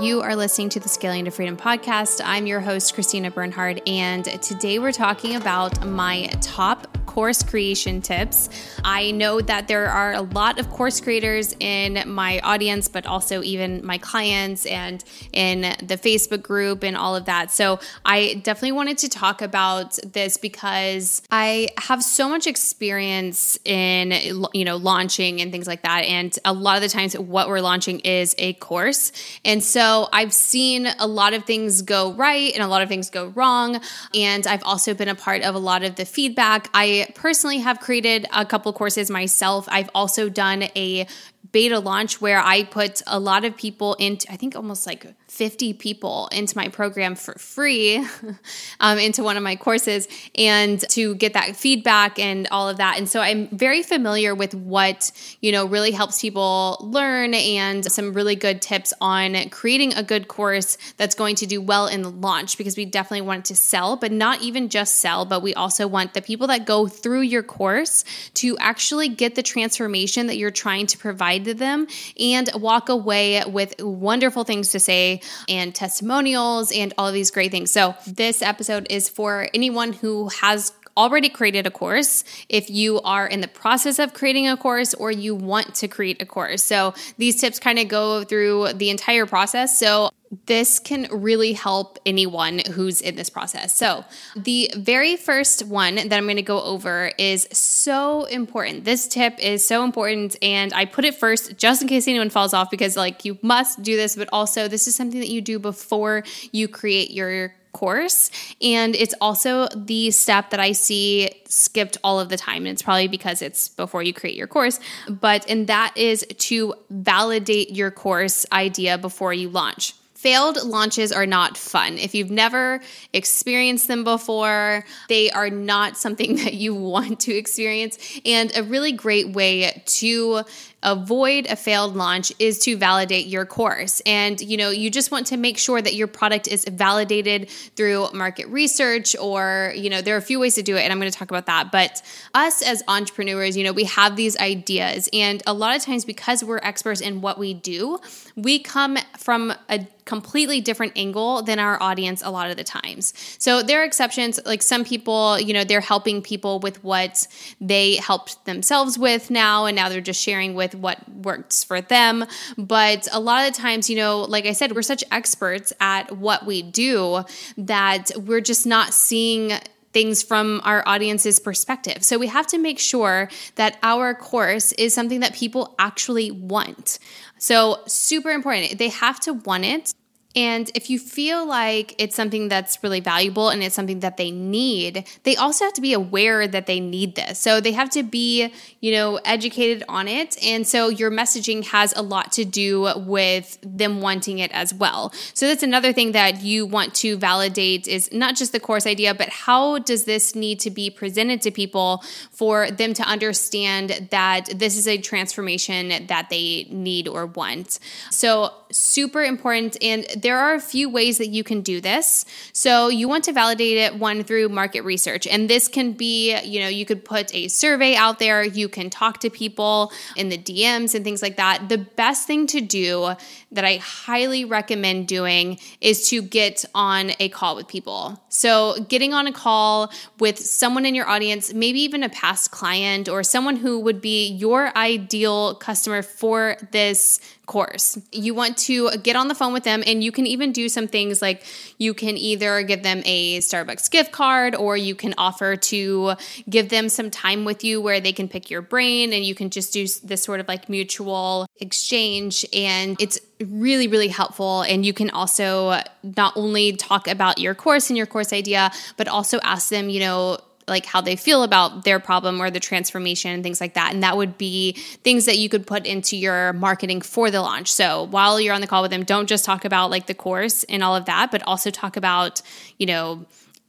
You are listening to the Scaling to Freedom podcast. I'm your host, Christina Bernhard, and today we're talking about my top course creation tips. I know that there are a lot of course creators in my audience, but also even my clients and in the Facebook group and all of that. So I definitely wanted to talk about this because I have so much experience in you know launching and things like that and a lot of the times what we're launching is a course. And so I've seen a lot of things go right and a lot of things go wrong and I've also been a part of a lot of the feedback. I personally have created a couple courses myself. I've also done a beta launch where I put a lot of people into, I think almost like 50 people into my program for free um, into one of my courses and to get that feedback and all of that. And so i'm very familiar with what you know really helps people learn and some really good tips on creating a good course that's going to do well in the launch because we definitely want it to sell but not even just sell but we also want the people that go through your course to actually get the transformation that you're trying to provide to them and walk away with wonderful things to say and testimonials and all these great things. So, this episode is for anyone who has already created a course, if you are in the process of creating a course, or you want to create a course. So, these tips kind of go through the entire process. So, this can really help anyone who's in this process. So, the very first one that I'm going to go over is so important. This tip is so important, and I put it first just in case anyone falls off because, like, you must do this, but also this is something that you do before you create your course. And it's also the step that I see skipped all of the time. And it's probably because it's before you create your course. But, and that is to validate your course idea before you launch. Failed launches are not fun. If you've never experienced them before, they are not something that you want to experience. And a really great way to avoid a failed launch is to validate your course. And you know, you just want to make sure that your product is validated through market research or, you know, there are a few ways to do it and I'm going to talk about that. But us as entrepreneurs, you know, we have these ideas and a lot of times because we're experts in what we do, we come from a completely different angle than our audience a lot of the times. So there are exceptions. Like some people, you know, they're helping people with what they helped themselves with now, and now they're just sharing with what works for them. But a lot of the times, you know, like I said, we're such experts at what we do that we're just not seeing things from our audience's perspective. So we have to make sure that our course is something that people actually want. So, super important. They have to want it. And if you feel like it's something that's really valuable and it's something that they need, they also have to be aware that they need this. So they have to be, you know, educated on it. And so your messaging has a lot to do with them wanting it as well. So that's another thing that you want to validate is not just the course idea, but how does this need to be presented to people for them to understand that this is a transformation that they need or want. So super important. And there are a few ways that you can do this. So you want to validate it one through market research. And this can be, you know, you could put a survey out there, you can talk to people in the DMs and things like that. The best thing to do that I highly recommend doing is to get on a call with people. So getting on a call with someone in your audience, maybe even a past client or someone who would be your ideal customer for this course. You want to get on the phone with them, and you can even do some things like you can either give them a Starbucks gift card or you can offer to give them some time with you where they can pick your brain and you can just do this sort of like mutual exchange. And it's really, really helpful. And you can also not only talk about your course and your course idea, but also ask them, you know, like how they feel about their problem or the transformation and things like that. And that would be things that you could put into your marketing for the launch. So while you're on the call with them, don't just talk about like the course and all of that, but also talk about, you know,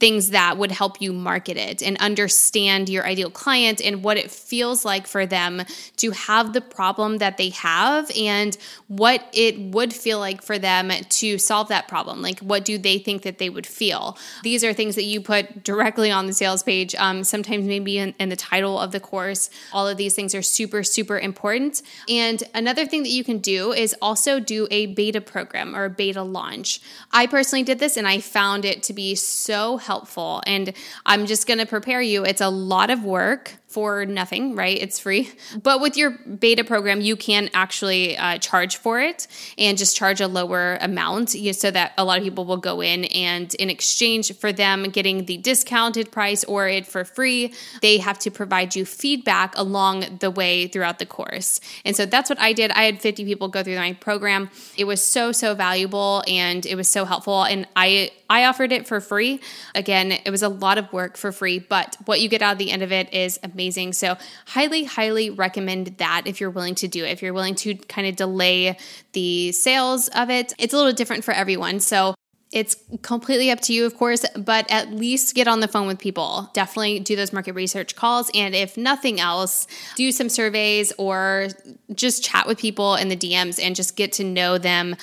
things that would help you market it and understand your ideal client and what it feels like for them to have the problem that they have and what it would feel like for them to solve that problem. Like, what do they think that they would feel? These are things that you put directly on the sales page, um, sometimes maybe in, in the title of the course. All of these things are super, super important. And another thing that you can do is also do a beta program or a beta launch. I personally did this and I found it to be so helpful. And I'm just going to prepare you. It's a lot of work for nothing, right? It's free. But with your beta program, you can actually uh, charge for it and just charge a lower amount you know, so that a lot of people will go in and in exchange for them getting the discounted price or it for free, they have to provide you feedback along the way throughout the course. And so that's what I did. I had 50 people go through my program. It was so, so valuable and it was so helpful. And I, I offered it for free. Again, it was a lot of work for free, but what you get out of the end of it is amazing amazing. So, highly, highly recommend that if you're willing to do it. If you're willing to kind of delay the sales of it, it's a little different for everyone. So, it's completely up to you, of course, but at least get on the phone with people. Definitely do those market research calls. And if nothing else, do some surveys or just chat with people in the DMs and just get to know them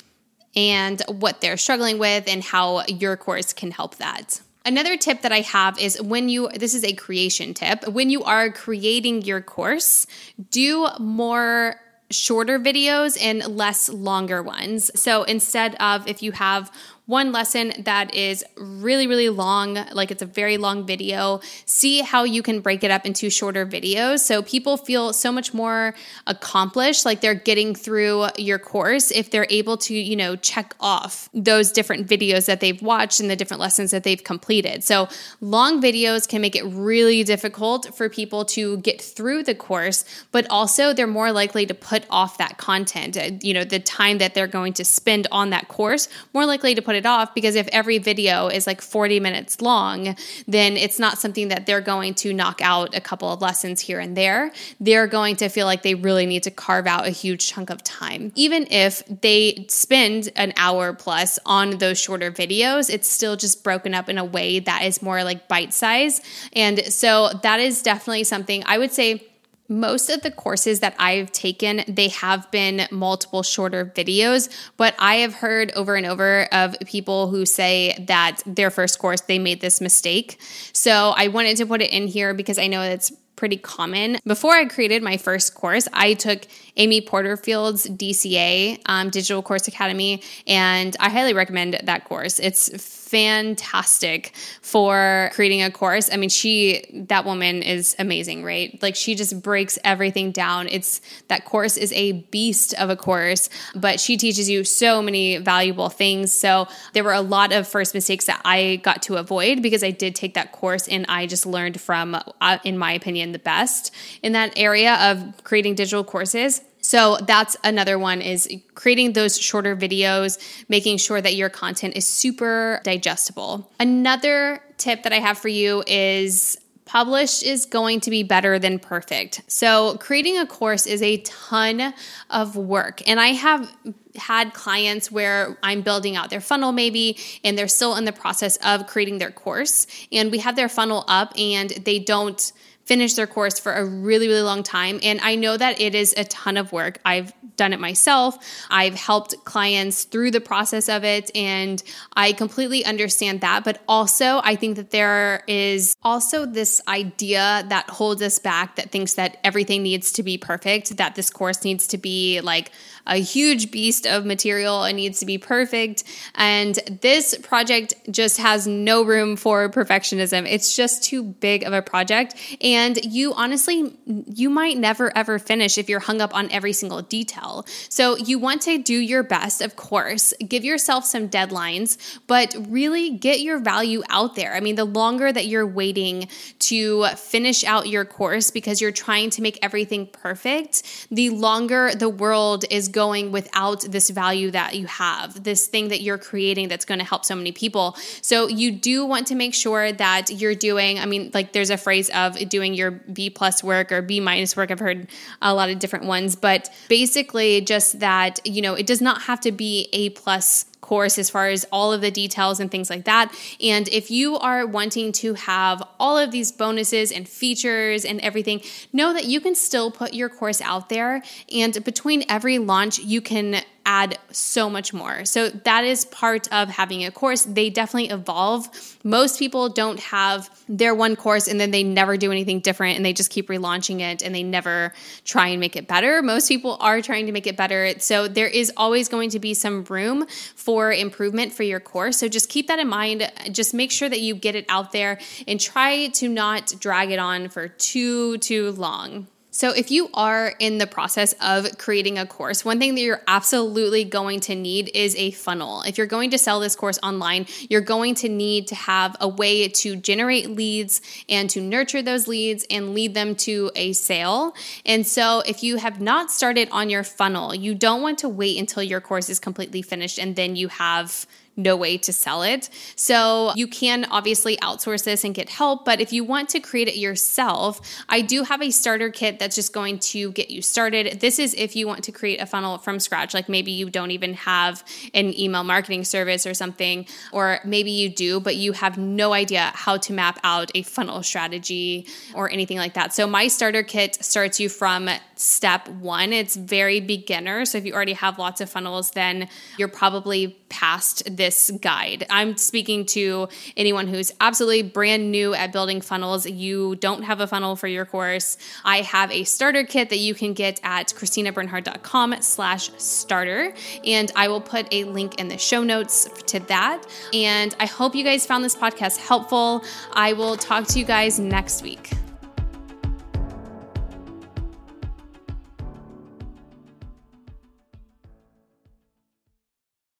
and what they're struggling with and how your course can help that. Another tip that I have is when you, this is a creation tip, when you are creating your course, do more shorter videos and less longer ones. So instead of if you have one lesson that is really, really long, like it's a very long video. See how you can break it up into shorter videos so people feel so much more accomplished, like they're getting through your course if they're able to, you know, check off those different videos that they've watched and the different lessons that they've completed. So, long videos can make it really difficult for people to get through the course, but also they're more likely to put off that content, uh, you know, the time that they're going to spend on that course, more likely to put it off because if every video is like 40 minutes long, then it's not something that they're going to knock out a couple of lessons here and there. They're going to feel like they really need to carve out a huge chunk of time. Even if they spend an hour plus on those shorter videos, it's still just broken up in a way that is more like bite size. And so that is definitely something I would say most of the courses that I've taken, they have been multiple shorter videos, but I have heard over and over of people who say that their first course, they made this mistake. So I wanted to put it in here because I know it's pretty common. Before I created my first course, I took Amy Porterfield's DCA, um, Digital Course Academy, and I highly recommend that course. It's fantastic for creating a course. I mean, she, that woman is amazing, right? Like she just breaks everything down. It's that course is a beast of a course, but she teaches you so many valuable things. So there were a lot of first mistakes that I got to avoid because I did take that course and I just learned from, uh, in my opinion, the best in that area of creating digital courses. So that's another one is creating those shorter videos, making sure that your content is super digestible. Another tip that I have for you is published is going to be better than perfect. So, creating a course is a ton of work. And I have had clients where I'm building out their funnel maybe and they're still in the process of creating their course and we have their funnel up and they don't finish their course for a really, really long time. And I know that it is a ton of work. I've done it myself. I've helped clients through the process of it, and I completely understand that. But also, I think that there is also this idea that holds us back that thinks that everything needs to be perfect, that this course needs to be like a huge beast of material. It needs to be perfect. And this project just has no room for perfectionism. It's just too big of a project. And you honestly, you might never ever finish if you're hung up on every single detail. So you want to do your best, of course, give yourself some deadlines, but really get your value out there. I mean, the longer that you're waiting to finish out your course because you're trying to make everything perfect, the longer the world is going without this value that you have, this thing that you're creating that's going to help so many people. So you do want to make sure that you're doing, I mean, like there's a phrase of doing doing your B plus work or B minus work. I've heard a lot of different ones, but basically just that, you know, it does not have to be A plus course as far as all of the details and things like that. And if you are wanting to have all of these bonuses and features and everything, know that you can still put your course out there. And between every launch, you can add so much more. So that is part of having a course. They definitely evolve. Most people don't have their one course and then they never do anything different and they just keep relaunching it and they never try and make it better. Most people are trying to make it better. So there is always going to be some room for improvement for your course. So just keep that in mind. Just make sure that you get it out there and try to not drag it on for too, too long. So, if you are in the process of creating a course, one thing that you're absolutely going to need is a funnel. If you're going to sell this course online, you're going to need to have a way to generate leads and to nurture those leads and lead them to a sale. And so, if you have not started on your funnel, you don't want to wait until your course is completely finished and then you have no way to sell it. So you can obviously outsource this and get help, but if you want to create it yourself, I do have a starter kit that's just going to get you started. This is if you want to create a funnel from scratch, like maybe you don't even have an email marketing service or something, or maybe you do, but you have no idea how to map out a funnel strategy or anything like that. So my starter kit starts you from step one. It's very beginner. So if you already have lots of funnels, then you're probably past this guide. I'm speaking to anyone who's absolutely brand new at building funnels. You don't have a funnel for your course. I have a starter kit that you can get at christinabernhard.com slash starter. And I will put a link in the show notes to that. And I hope you guys found this podcast helpful. I will talk to you guys next week.